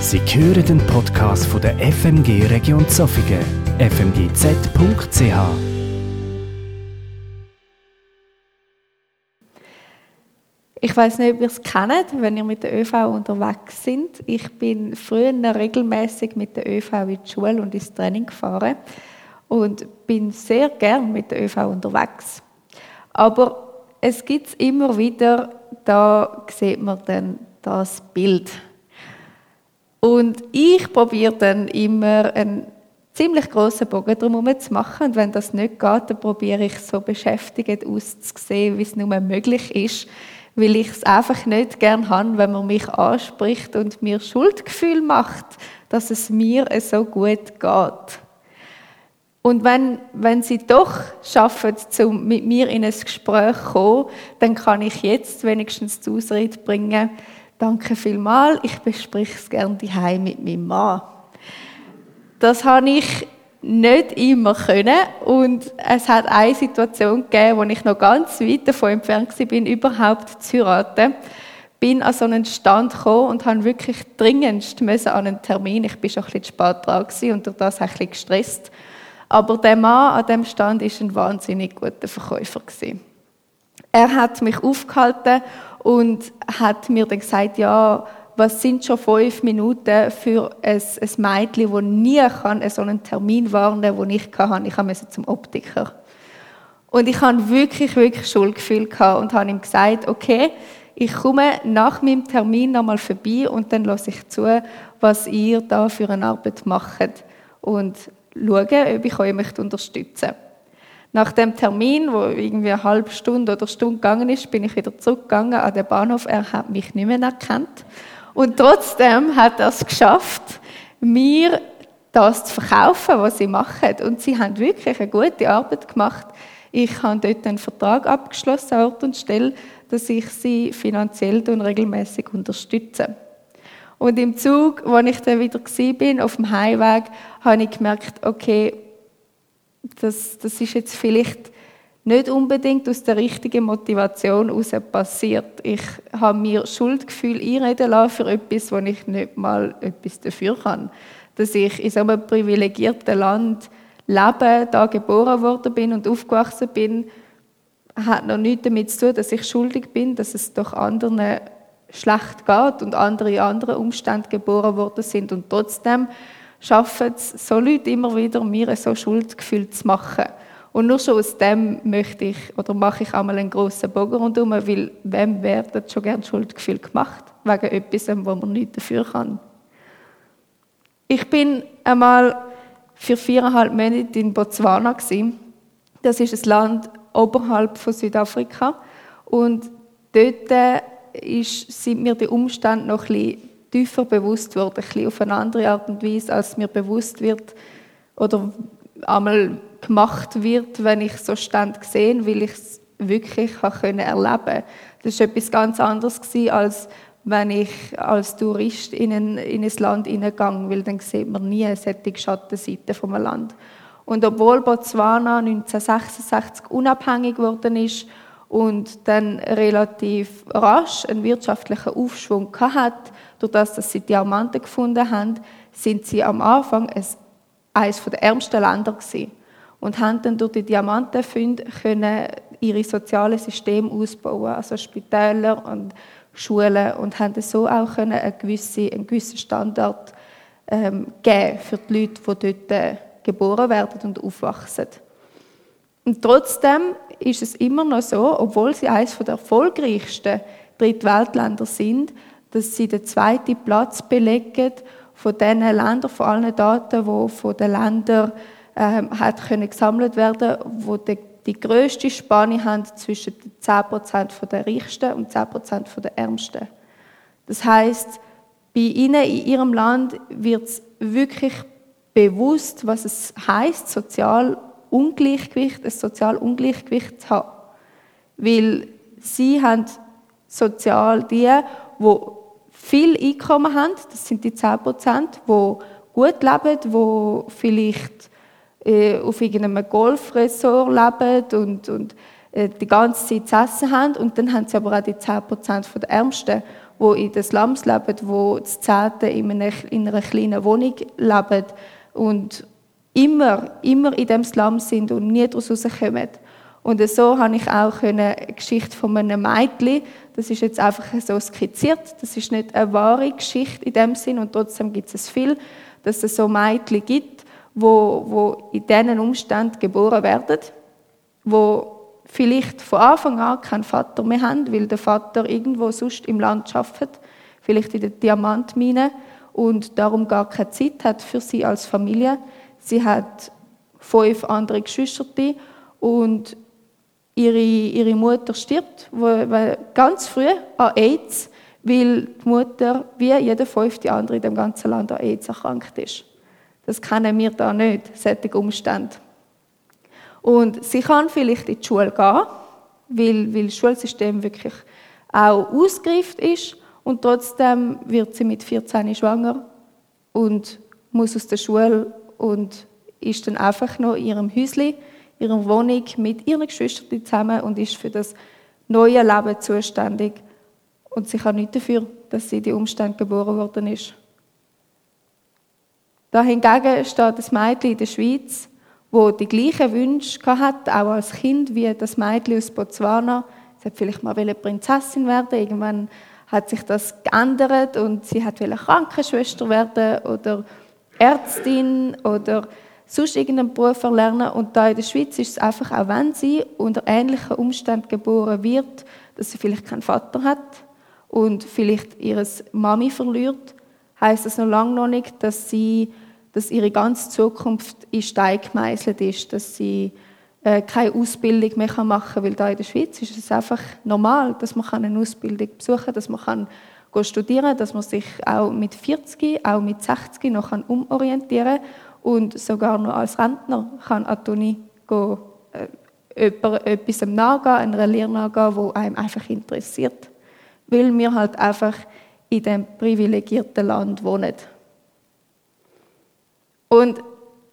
Sie hören den Podcast von der FMG Region Zofingen, fmgz.ch. Ich weiß nicht, ob ihr es kennt, wenn ihr mit der ÖV unterwegs sind. Ich bin früher regelmäßig mit der ÖV in die Schule und ins Training gefahren und bin sehr gern mit der ÖV unterwegs. Aber es gibt immer wieder, da sieht man dann das Bild. Und ich probiere dann immer einen ziemlich grossen Bogen drumherum zu machen. Und wenn das nicht geht, dann probiere ich so beschäftigt auszusehen, wie es nur möglich ist. Weil ich es einfach nicht gern habe, wenn man mich anspricht und mir Schuldgefühl macht, dass es mir so gut geht. Und wenn, wenn sie doch schaffen, um mit mir in ein Gespräch zu kommen, dann kann ich jetzt wenigstens die Ausrede bringen, danke vielmals, ich bespreche es gerne daheim mit meinem Mann. Das habe ich nicht immer können und es hat eine Situation gegeben, wo ich noch ganz weit davon entfernt war, überhaupt zu heiraten. Bin an so einen Stand gekommen und habe wirklich dringendst an einen Termin. Ich bin schon ein bisschen spät dran und durch das ein bisschen gestresst. Aber der Mann an dem Stand ist ein wahnsinnig guter Verkäufer. Er hat mich aufgehalten und hat mir dann gesagt, ja, was sind schon fünf Minuten für ein, ein Mädchen, das nie kann, so einen Termin warnen kann, den ich kann. Ich musste zum Optiker. Und ich hatte wirklich, wirklich Schuldgefühl und habe ihm gesagt, okay, ich komme nach meinem Termin nochmal vorbei und dann lasse ich zu, was ihr da für eine Arbeit macht. Und schaue, ob ich euch unterstützen möchte. Nach dem Termin, wo irgendwie eine halbe Stunde oder Stunde gegangen ist, bin ich wieder zurückgegangen an den Bahnhof. Er hat mich nicht mehr erkannt. Und trotzdem hat er es geschafft, mir das zu verkaufen, was sie machen. Und sie haben wirklich eine gute Arbeit gemacht. Ich habe dort einen Vertrag abgeschlossen, Ort und Stelle, dass ich sie finanziell und regelmäßig unterstütze. Und im Zug, wo ich dann wieder bin, auf dem Heimweg, habe ich gemerkt, okay, das, das ist jetzt vielleicht nicht unbedingt aus der richtigen Motivation heraus passiert. Ich habe mir Schuldgefühl einreden lassen für etwas, wo ich nicht mal etwas dafür kann. Dass ich in so einem privilegierten Land lebe, da geboren worden bin und aufgewachsen bin, hat noch nichts damit zu tun, dass ich schuldig bin, dass es doch anderen schlecht geht und andere in anderen Umständen geboren worden sind und trotzdem schaffen es so Leute immer wieder, mir so Schuldgefühl zu machen. Und nur schon aus dem möchte ich oder mache ich einmal einen grossen Bogen rundherum, weil wem werden schon gerne Schuldgefühl gemacht wegen etwas, wo man nichts dafür kann. Ich bin einmal für viereinhalb Monate in Botswana gewesen. Das ist ein Land oberhalb von Südafrika und dort ist, sind mir die Umstände noch ein bisschen tiefer bewusst worden, ein bisschen auf eine andere Art und Weise, als mir bewusst wird oder einmal gemacht wird, wenn ich so Stand gesehen, weil ich es wirklich können erleben. Das ist etwas ganz anderes gewesen, als wenn ich als Tourist in ein, in ein Land hineingegangen, weil dann sieht man nie solche Schattenseite vom Land. Und obwohl Botswana 1966 unabhängig geworden ist und dann relativ rasch einen wirtschaftlichen Aufschwung hat, durch das, dass sie Diamanten gefunden haben, sind sie am Anfang eines der ärmsten Länder gewesen und haben dann durch die Diamantenfunde können ihre sozialen Systeme ausbauen, also Spitäler und Schulen und haben so auch können einen, gewissen, einen gewissen Standard ähm, geben für die Leute, die dort äh, geboren werden und aufwachsen. Und trotzdem ist es immer noch so, obwohl sie eines der erfolgreichsten Drittweltländer sind, dass sie den zweiten Platz belegen von den Ländern, von allen Daten, die von den Ländern ähm, hat können gesammelt werden, wo die, die größte Spanne haben zwischen den 10% der Reichsten und 10% der Ärmsten. Das heißt, bei ihnen in ihrem Land wird es wirklich bewusst, was es heißt, sozial Ungleichgewicht, ein sozial Ungleichgewicht zu haben. Weil sie haben sozial die, die viel Einkommen haben, das sind die 10 Prozent, die gut leben, die vielleicht äh, auf irgendeinem Golfresort leben und, und äh, die ganze Zeit zu essen haben. Und dann haben sie aber auch die 10 Prozent der Ärmsten, wo in den Slums leben, wo zu Zehnten in einer kleinen Wohnung leben und immer, immer in dem Slum sind und nie daraus rauskommen. Und so habe ich auch eine Geschichte von einem Mädchen, das ist jetzt einfach so skizziert, das ist nicht eine wahre Geschichte in dem Sinn und trotzdem gibt es viel, dass es so Mädchen gibt, wo, wo in diesen Umständen geboren werden, wo vielleicht von Anfang an keinen Vater mehr haben, weil der Vater irgendwo sonst im Land arbeitet, vielleicht in der Diamantmine und darum gar keine Zeit hat für sie als Familie. Sie hat fünf andere Geschwister und ihre, ihre Mutter stirbt ganz früh an AIDS, weil die Mutter wie jeder fünfte andere in dem ganzen Land an AIDS erkrankt ist. Das kennen wir da nicht, solche Umstände. Und sie kann vielleicht in die Schule gehen, weil, weil das Schulsystem wirklich auch ausgereift ist und trotzdem wird sie mit 14 schwanger und muss aus der Schule und ist dann einfach noch in ihrem Häuschen, ihrer Wohnung mit ihren Geschwistern zusammen und ist für das neue Leben zuständig. Und sie kann nicht dafür, dass sie in die Umstände geboren worden ist. Da hingegen steht das Mädchen in der Schweiz, wo die gleichen Wünsche hatte, auch als Kind, wie das Mädchen aus Botswana. Sie hat vielleicht mal Prinzessin werden. Irgendwann hat sich das geändert und sie hat Krankenschwester werden oder Ärztin oder sonst irgendeinen Beruf erlernen. Und da in der Schweiz ist es einfach, auch wenn sie unter ähnlichen Umständen geboren wird, dass sie vielleicht keinen Vater hat und vielleicht ihre Mami verliert, heißt das noch lange noch nicht, dass sie dass ihre ganze Zukunft in Stein gemeißelt ist, dass sie äh, keine Ausbildung mehr machen kann, weil da in der Schweiz ist es einfach normal, dass man eine Ausbildung besuchen kann, dass man kann studieren dass man sich auch mit 40, auch mit 60 noch umorientieren kann und sogar noch als Rentner kann an die Uni gehen, äh, etwas nachgehen, einer Lehre nachgehen, die einem einfach interessiert. Weil wir halt einfach in diesem privilegierten Land wohnen. Und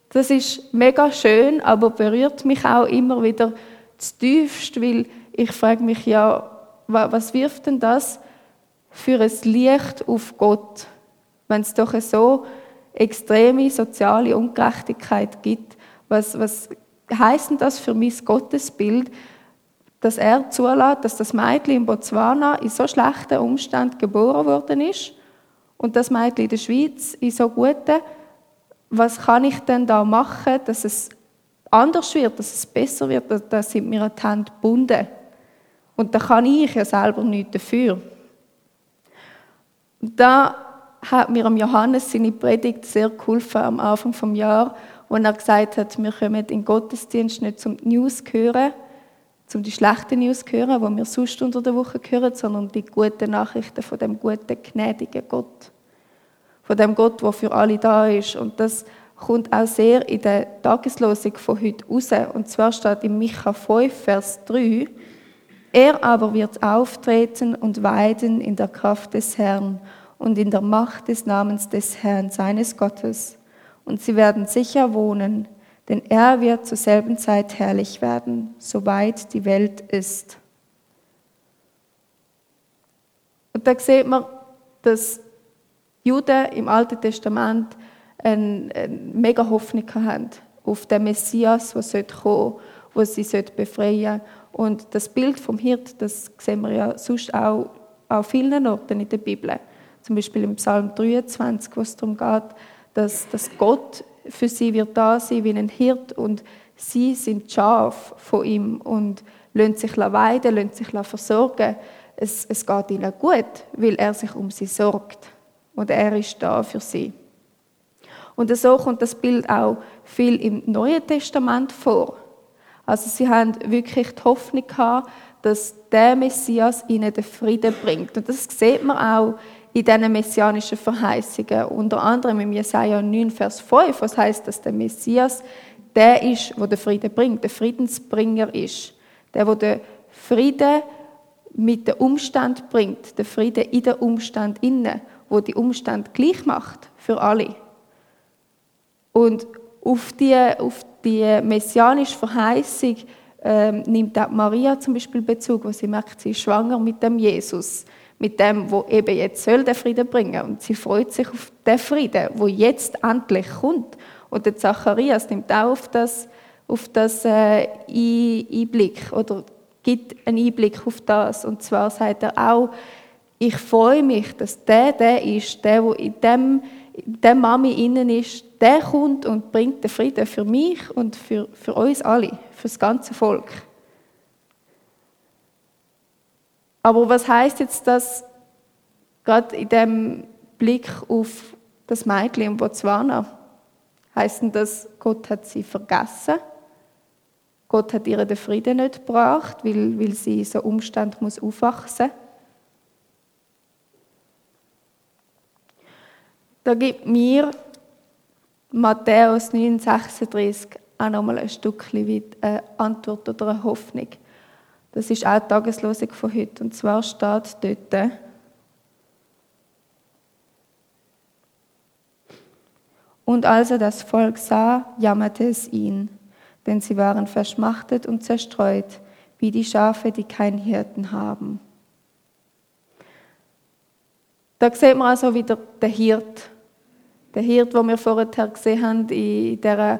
das ist mega schön, aber berührt mich auch immer wieder zu tiefst, weil ich frage mich ja, was wirft denn das für ein Licht auf Gott, wenn es doch so extreme soziale Ungerechtigkeit gibt? Was, was heißt denn das für mein Gottesbild, dass er zulässt, dass das Mädchen in Botswana in so schlechten Umständen geboren worden ist und das Mädchen in der Schweiz in so guten was kann ich denn da machen, dass es anders wird, dass es besser wird, da sind mir die Hände gebunden. Und da kann ich ja selber nichts dafür. Da hat mir Johannes seine Predigt sehr geholfen am Anfang vom Jahr, wo er gesagt hat, wir kommen in den Gottesdienst nicht zum News hören, zum die schlechten News hören, wo wir sonst unter der Woche hören, sondern die guten Nachrichten von dem guten, gnädigen Gott von dem Gott, der für alle da ist. Und das kommt auch sehr in der Tageslosung von heute raus. Und zwar steht in Micha 5, Vers 3, er aber wird auftreten und weiden in der Kraft des Herrn und in der Macht des Namens des Herrn, seines Gottes. Und sie werden sicher wohnen, denn er wird zur selben Zeit herrlich werden, soweit die Welt ist. Und da sieht man, dass Juden im Alten Testament eine, mega Hoffnung hatten auf den Messias, der kommen sollte, der sie befreien sollte. Und das Bild vom Hirt, das sehen wir ja sonst auch an vielen Orten in der Bibel. Zum Beispiel im Psalm 23, wo es darum geht, dass, dass Gott für sie wird da sein wie ein Hirt und sie sind Schaf von ihm und lassen sich weiden, lassen sich versorgen. Es, es geht ihnen gut, weil er sich um sie sorgt und er ist da für sie. Und so kommt das Bild auch viel im Neuen Testament vor. Also sie haben wirklich die Hoffnung gehabt, dass der Messias ihnen den Frieden bringt. Und das sieht man auch in diesen messianischen Verheißungen. Unter anderem im Jesaja 9, Vers 5, was heißt, dass der Messias der ist, der den Frieden bringt, der Friedensbringer ist. Der, der den Frieden mit dem Umstand bringt, den Frieden in den Umstand innen wo die Umstände gleich macht für alle. Und auf die, auf die messianische Verheißung ähm, nimmt auch Maria zum Beispiel Bezug, wo sie merkt, sie ist schwanger mit dem Jesus, mit dem, wo eben jetzt soll den Frieden bringen. Und sie freut sich auf den Frieden, wo jetzt endlich kommt. Und der Zacharias nimmt auch auf das, auf das äh, Einblick oder gibt einen Einblick auf das. Und zwar sagt er auch, ich freue mich, dass der der ist, der, der in dem, in dem Mami innen ist, der kommt und bringt den Frieden für mich und für, für uns alle, für das ganze Volk. Aber was heißt jetzt das gerade in dem Blick auf das Mädchen in Botswana? Heißt denn das, Gott hat sie vergessen? Gott hat ihr den Frieden nicht gebracht, weil, weil sie in so Umstand muss aufwachsen Da gibt mir Matthäus 9,36 auch nochmal ein Stückchen weit eine Antwort oder eine Hoffnung. Das ist auch die Tageslosung von heute. Und zwar steht dort, Und als er das Volk sah, jammerte es ihn, denn sie waren verschmachtet und zerstreut, wie die Schafe, die keinen Hirten haben. Da sieht man also wieder den Hirt. Der Hirt, wo wir vorher gesehen haben, in dieser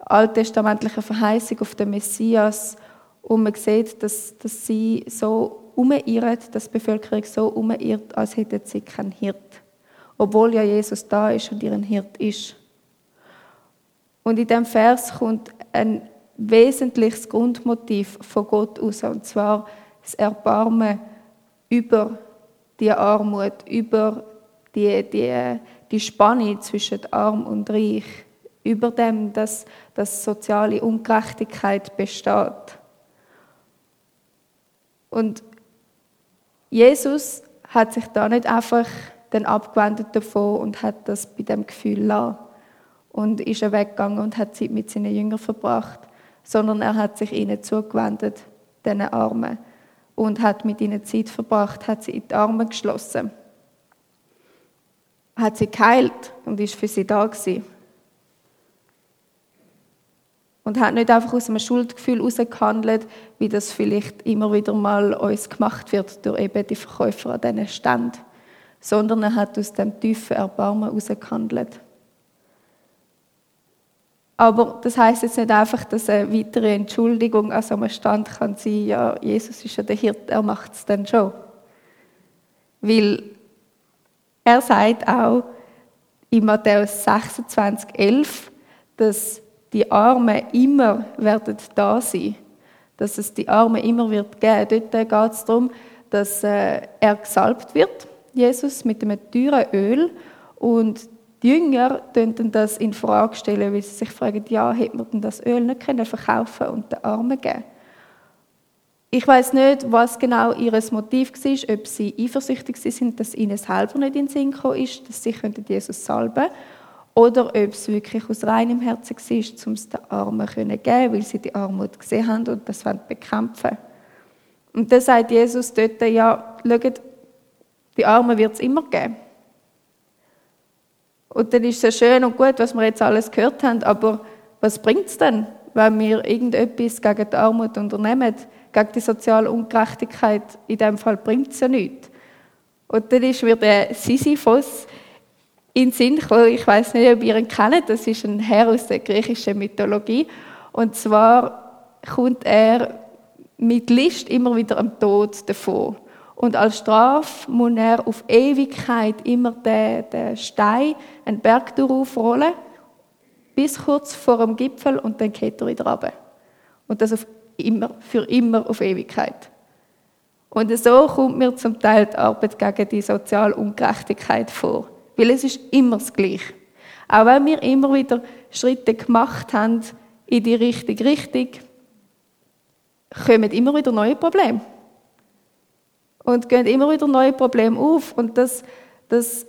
alttestamentlichen Verheißung auf den Messias, und man sieht, dass, dass sie so umirrt, dass die Bevölkerung so umirrt, als hätte sie keinen Hirt. Obwohl ja Jesus da ist und ihren Hirt ist. Und in diesem Vers kommt ein wesentliches Grundmotiv von Gott aus, und zwar das Erbarmen über die Armut, über die, die, die Spanne zwischen Arm und Reich, über dem, dass, dass soziale Ungerechtigkeit besteht. Und Jesus hat sich da nicht einfach dann abgewendet davon und hat das bei dem Gefühl lassen und ist er weggegangen und hat Zeit mit seinen Jüngern verbracht, sondern er hat sich ihnen zugewendet, diesen Armen, und hat mit ihnen Zeit verbracht, hat sie in die Arme geschlossen, hat sie geheilt und ist für sie da gewesen. Und hat nicht einfach aus einem Schuldgefühl herausgehandelt, wie das vielleicht immer wieder mal uns gemacht wird durch eben die Verkäufer an diesen Ständen, sondern er hat aus dem tiefen Erbarmen herausgehandelt. Aber das heißt jetzt nicht einfach, dass eine weitere Entschuldigung an so einem Stand kann sein, ja, Jesus ist ja der Hirte, er macht es dann schon. Weil er sagt auch in Matthäus 26, 11, dass die Armen immer werden da sein. Dass es die Armen immer wird geben. Dort geht es darum, dass äh, er gesalbt wird, Jesus, mit einem teuren Öl. Und die Jünger stellen das in Frage stellen, weil sie sich fragen, ja, hätte man denn das Öl nicht können verkaufen und den Armen geben? Ich weiß nicht, was genau ihr Motiv war, ob sie eifersüchtig sind, dass ihnen selber nicht in den Sinn gekommen ist, dass sie Jesus salben könnten oder ob es wirklich aus reinem Herzen war, um es den Armen zu geben, weil sie die Armut gesehen haben und das bekämpfen Und dann sagt Jesus dort, ja, schaut, die Armen wird es immer geben. Und dann ist es schön und gut, was wir jetzt alles gehört haben, aber was bringt es denn, wenn wir irgendetwas gegen die Armut unternehmen, gegen die soziale Ungerechtigkeit? In dem Fall bringt es ja nichts. Und dann ist mir der Sisyphos in den Sinn gekommen. Ich weiß nicht, ob ihr ihn kennt. Das ist ein Herr aus der griechischen Mythologie. Und zwar kommt er mit List immer wieder am Tod davon. Und als Strafe muss er auf Ewigkeit immer den, den Stein, einen Berg durchrollen, bis kurz vor dem Gipfel und dann geht er wieder runter. Und das auf immer, für immer auf Ewigkeit. Und so kommt mir zum Teil die Arbeit gegen die soziale Ungerechtigkeit vor. Weil es ist immer das Gleiche. Auch wenn wir immer wieder Schritte gemacht haben in die richtige Richtung, kommen immer wieder neue Probleme. Und gehen immer wieder neue Probleme auf. Und das, das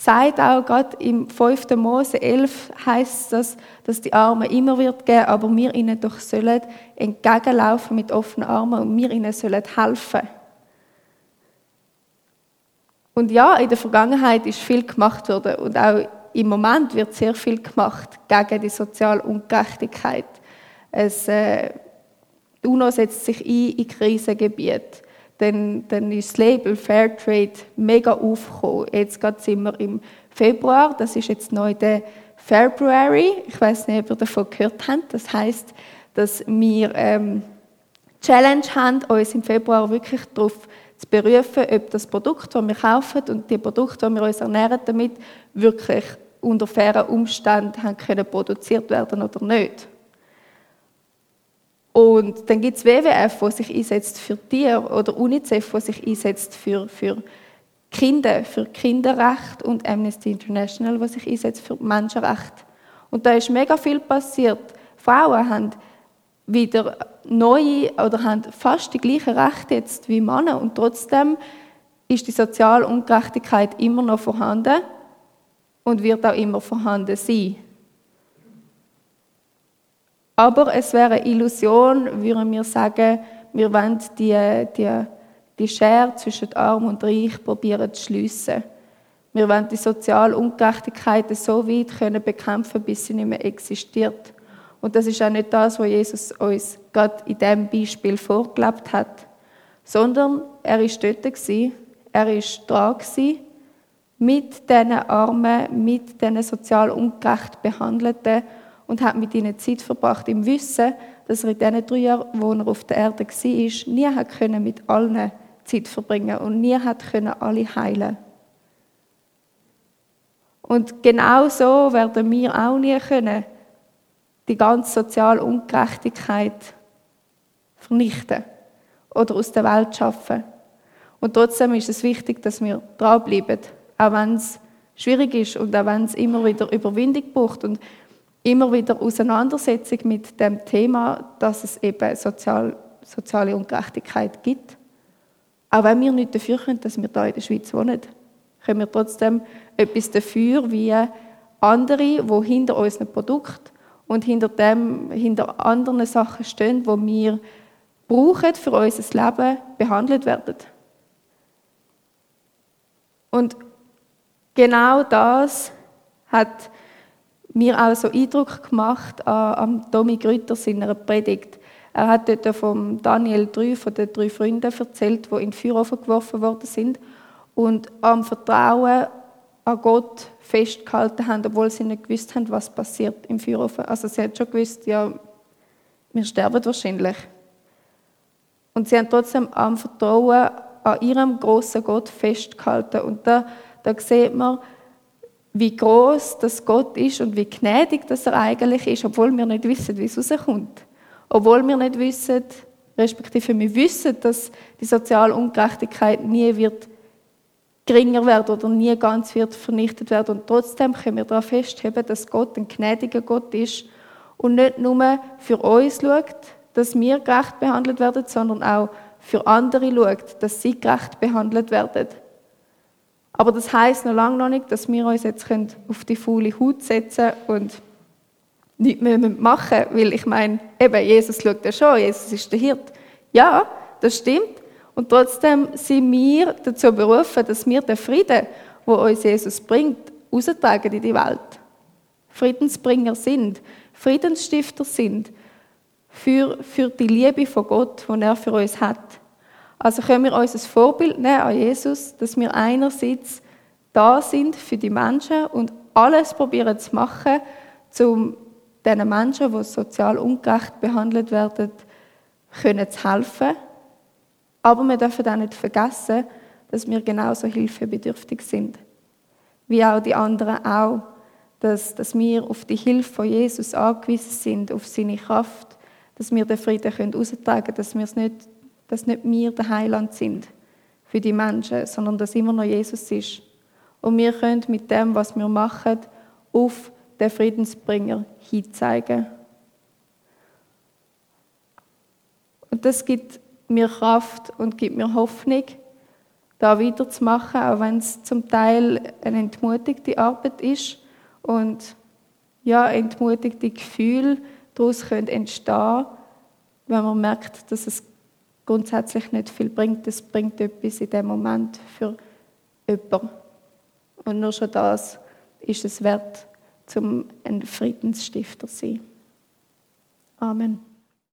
sagt auch gerade im 5. Mose 11 heißt das, dass die Armen immer wird geben, aber wir ihnen doch sollen entgegenlaufen mit offenen Armen und wir ihnen sollen helfen. Und ja, in der Vergangenheit ist viel gemacht worden und auch im Moment wird sehr viel gemacht gegen die soziale Ungerechtigkeit. Es, äh, die UNO setzt sich ein in Krisengebieten. Dann, dann ist das Label Fairtrade mega aufgekommen. Jetzt gerade sind wir im Februar, das ist jetzt neu der February. Ich weiß nicht, ob ihr davon gehört habt. Das heißt, dass wir ähm, Challenge haben, uns im Februar wirklich darauf zu berufen, ob das Produkt, das wir kaufen und die Produkte, die wir uns ernähren damit, wirklich unter fairen Umständen haben können produziert werden oder nicht. Und dann gibt es WWF, der sich einsetzt für Tiere oder UNICEF, der sich einsetzt für, für Kinder, für Kinderrecht und Amnesty International, der sich einsetzt für Menschenrechte. Und da ist mega viel passiert. Frauen haben wieder neue oder haben fast die gleichen Rechte jetzt wie Männer und trotzdem ist die soziale Ungerechtigkeit immer noch vorhanden und wird auch immer vorhanden sein. Aber es wäre eine Illusion, würden wir sagen, wir wollen die, die, die Schere zwischen Arm und Reich probieren zu schliessen. Wir wollen die soziale Ungerechtigkeit so weit können bekämpfen, bis sie nicht mehr existiert. Und das ist auch nicht das, was Jesus uns gerade in diesem Beispiel vorgelebt hat, sondern er ist dort gewesen, er ist dran gewesen, mit diesen Armen, mit diesen sozial ungerecht Behandelten und hat mit ihnen Zeit verbracht im Wissen, dass er in diesen drei Jahren, wo er auf der Erde war, nie hat können mit allen Zeit verbringen und nie hat können alle heilen. Und genau so werden wir auch nie können die ganze soziale Ungerechtigkeit vernichten oder aus der Welt schaffen. Und trotzdem ist es wichtig, dass wir dranbleiben, auch wenn es schwierig ist und auch wenn es immer wieder Überwindung braucht und immer wieder Auseinandersetzung mit dem Thema, dass es eben sozial, soziale Ungerechtigkeit gibt. Auch wenn wir nicht dafür können, dass wir da in der Schweiz wohnen, können wir trotzdem etwas dafür, wie andere, die hinter unseren Produkt und hinter dem, hinter anderen Sachen stehen, die wir brauchen für unser Leben, behandelt werden. Und genau das hat mir auch so Eindruck gemacht an, Tommy Grütter seiner Predigt. Er hat dort von Daniel 3, von den drei Freunden erzählt, die in den Feuerofen geworfen worden sind und am Vertrauen an Gott festgehalten haben, obwohl sie nicht gewusst haben, was passiert im Feuerofen. Also sie haben schon gewusst, ja, wir sterben wahrscheinlich. Und sie haben trotzdem am Vertrauen an ihrem großen Gott festgehalten. Und da, da sieht man, wie groß das Gott ist und wie gnädig das er eigentlich ist, obwohl wir nicht wissen, wie es rauskommt. Obwohl wir nicht wissen, respektive wir wissen, dass die soziale Ungerechtigkeit nie wird geringer werden oder nie ganz wird vernichtet werden. Und trotzdem können wir darauf festheben, dass Gott ein gnädiger Gott ist und nicht nur für uns schaut, dass wir gerecht behandelt werden, sondern auch für andere schaut, dass sie gerecht behandelt werden. Aber das heißt noch lange noch nicht, dass wir uns jetzt auf die faule Haut setzen und nichts mehr machen müssen. Weil ich meine, eben, Jesus schaut ja schon, Jesus ist der Hirt. Ja, das stimmt. Und trotzdem sind wir dazu berufen, dass wir den Frieden, wo uns Jesus bringt, austragen in die Welt. Friedensbringer sind, Friedensstifter sind für, für die Liebe von Gott, die er für uns hat. Also können wir uns ein Vorbild nehmen an Jesus, dass wir einerseits da sind für die Menschen und alles probieren zu machen, um diesen Menschen, die sozial ungerecht behandelt werden, können zu helfen aber wir dürfen auch nicht vergessen, dass wir genauso hilfebedürftig sind. Wie auch die anderen auch. Dass, dass wir auf die Hilfe von Jesus angewiesen sind, auf seine Kraft, dass wir den Frieden können austragen können, dass, wir es nicht, dass nicht wir der Heiland sind für die Menschen, sondern dass immer noch Jesus ist. Und wir können mit dem, was wir machen, auf den Friedensbringer hinzeigen. Und das gibt mir Kraft und gibt mir Hoffnung, da weiterzumachen, auch wenn es zum Teil eine entmutigte Arbeit ist und ja, entmutigte Gefühle daraus können entstehen, wenn man merkt, dass es grundsätzlich nicht viel bringt. Es bringt etwas in dem Moment für jemanden. Und nur schon das ist es wert, zum ein Friedensstifter zu sein. Amen.